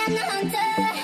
I am the hunter.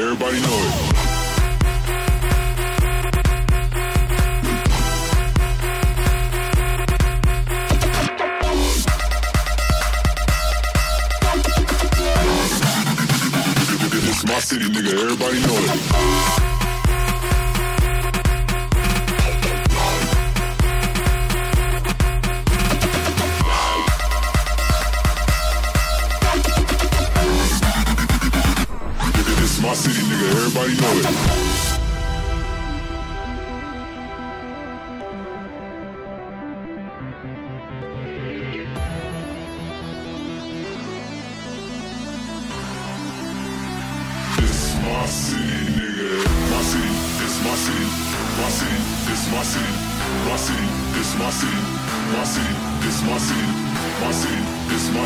Everybody know it. It's my city, nigga. Everybody know it.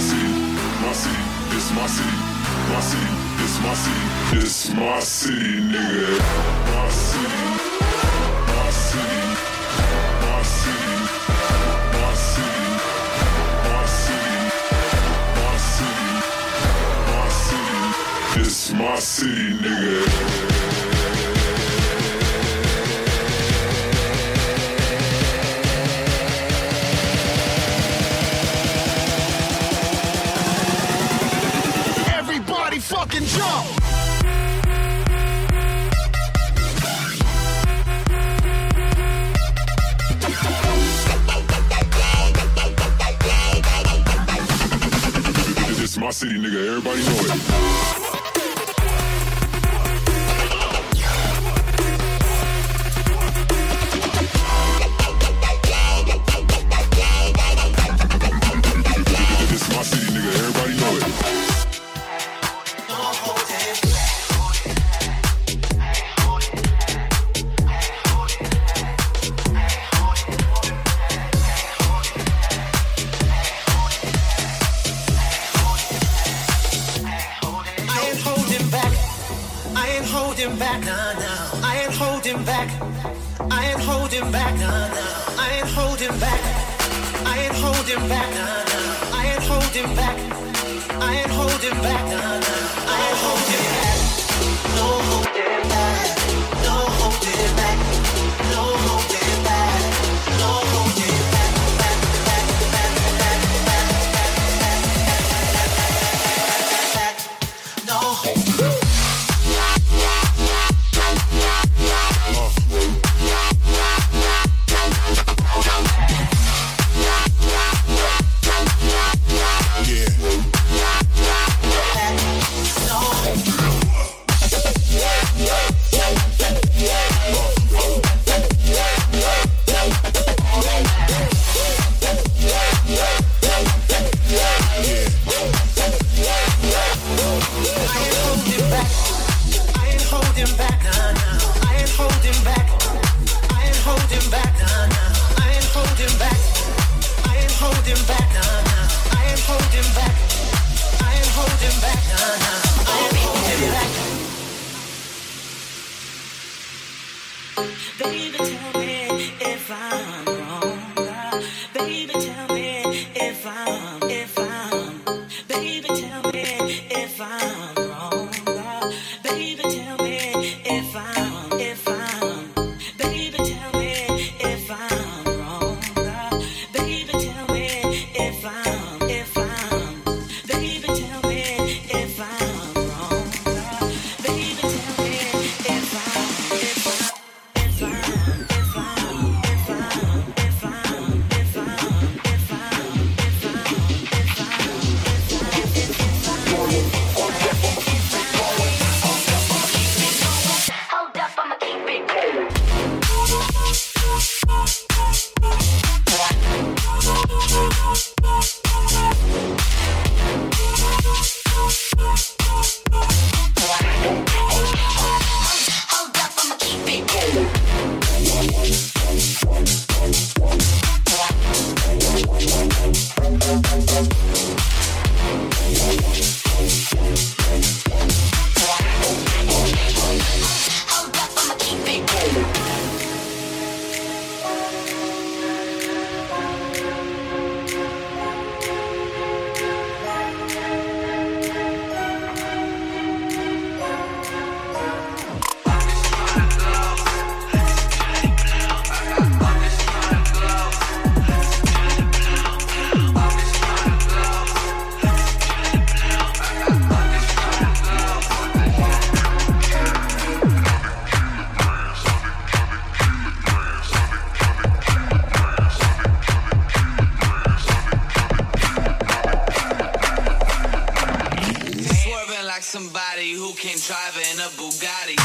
my city, this my city, my city, this my city, this my city, nigga. My city, my city, my city, my city, my city, my city, my my city, nigga. fucking jump. my city, nigga. Everybody know it. Classic. Home. Somebody who can drive in a Bugatti.